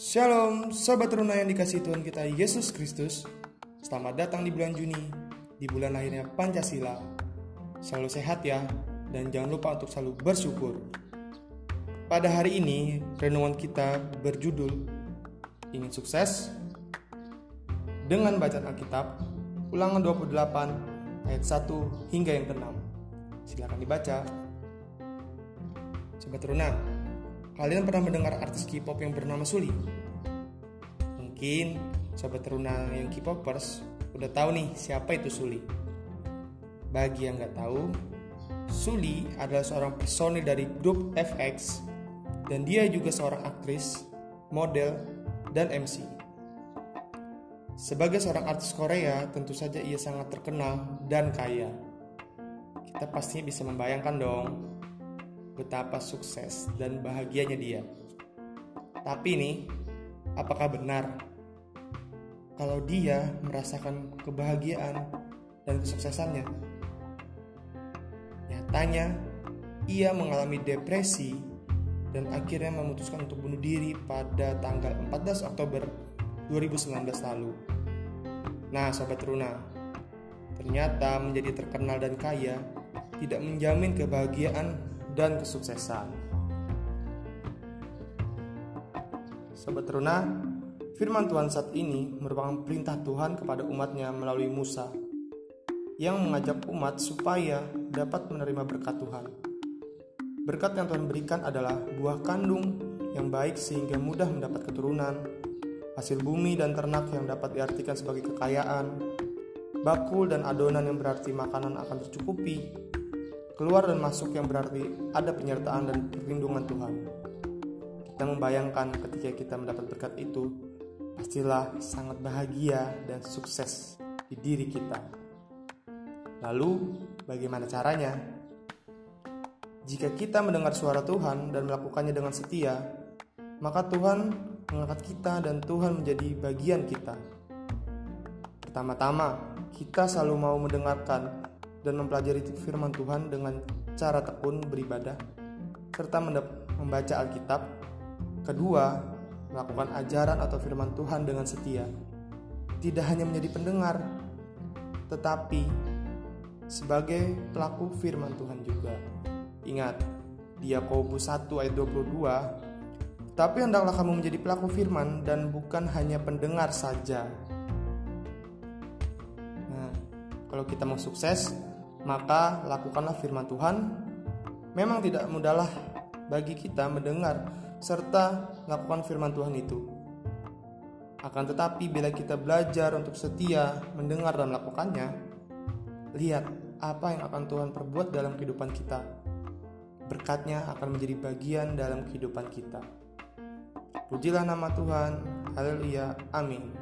Shalom, sobat teruna yang dikasih Tuhan kita Yesus Kristus. Selamat datang di bulan Juni, di bulan lahirnya Pancasila. Selalu sehat ya, dan jangan lupa untuk selalu bersyukur. Pada hari ini, renungan kita berjudul Ingin Sukses dengan bacaan Alkitab, ulangan 28 ayat 1 hingga yang ke-6. Silakan dibaca. Sobat teruna, Kalian pernah mendengar artis K-pop yang bernama Suli? Mungkin sobat teruna yang K-popers udah tahu nih siapa itu Suli. Bagi yang nggak tahu, Suli adalah seorang personil dari grup FX dan dia juga seorang aktris, model, dan MC. Sebagai seorang artis Korea, tentu saja ia sangat terkenal dan kaya. Kita pastinya bisa membayangkan dong betapa sukses dan bahagianya dia. Tapi nih, apakah benar kalau dia merasakan kebahagiaan dan kesuksesannya? Nyatanya, ia mengalami depresi dan akhirnya memutuskan untuk bunuh diri pada tanggal 14 Oktober 2019 lalu. Nah, sobat Runa, ternyata menjadi terkenal dan kaya tidak menjamin kebahagiaan dan kesuksesan. Sobat Teruna, firman Tuhan saat ini merupakan perintah Tuhan kepada umatnya melalui Musa yang mengajak umat supaya dapat menerima berkat Tuhan. Berkat yang Tuhan berikan adalah buah kandung yang baik sehingga mudah mendapat keturunan, hasil bumi dan ternak yang dapat diartikan sebagai kekayaan, bakul dan adonan yang berarti makanan akan tercukupi, keluar dan masuk yang berarti ada penyertaan dan perlindungan Tuhan. Kita membayangkan ketika kita mendapat berkat itu, pastilah sangat bahagia dan sukses di diri kita. Lalu, bagaimana caranya? Jika kita mendengar suara Tuhan dan melakukannya dengan setia, maka Tuhan mengangkat kita dan Tuhan menjadi bagian kita. Pertama-tama, kita selalu mau mendengarkan dan mempelajari firman Tuhan dengan cara tekun beribadah, serta membaca Alkitab. Kedua, melakukan ajaran atau firman Tuhan dengan setia. Tidak hanya menjadi pendengar, tetapi sebagai pelaku firman Tuhan juga. Ingat, Yakobus 1 ayat 22, tapi hendaklah kamu menjadi pelaku firman dan bukan hanya pendengar saja. Nah, kalau kita mau sukses, maka lakukanlah firman Tuhan. Memang tidak mudahlah bagi kita mendengar serta melakukan firman Tuhan itu. Akan tetapi bila kita belajar untuk setia mendengar dan melakukannya, lihat apa yang akan Tuhan perbuat dalam kehidupan kita. Berkatnya akan menjadi bagian dalam kehidupan kita. Pujilah nama Tuhan. Haleluya. Amin.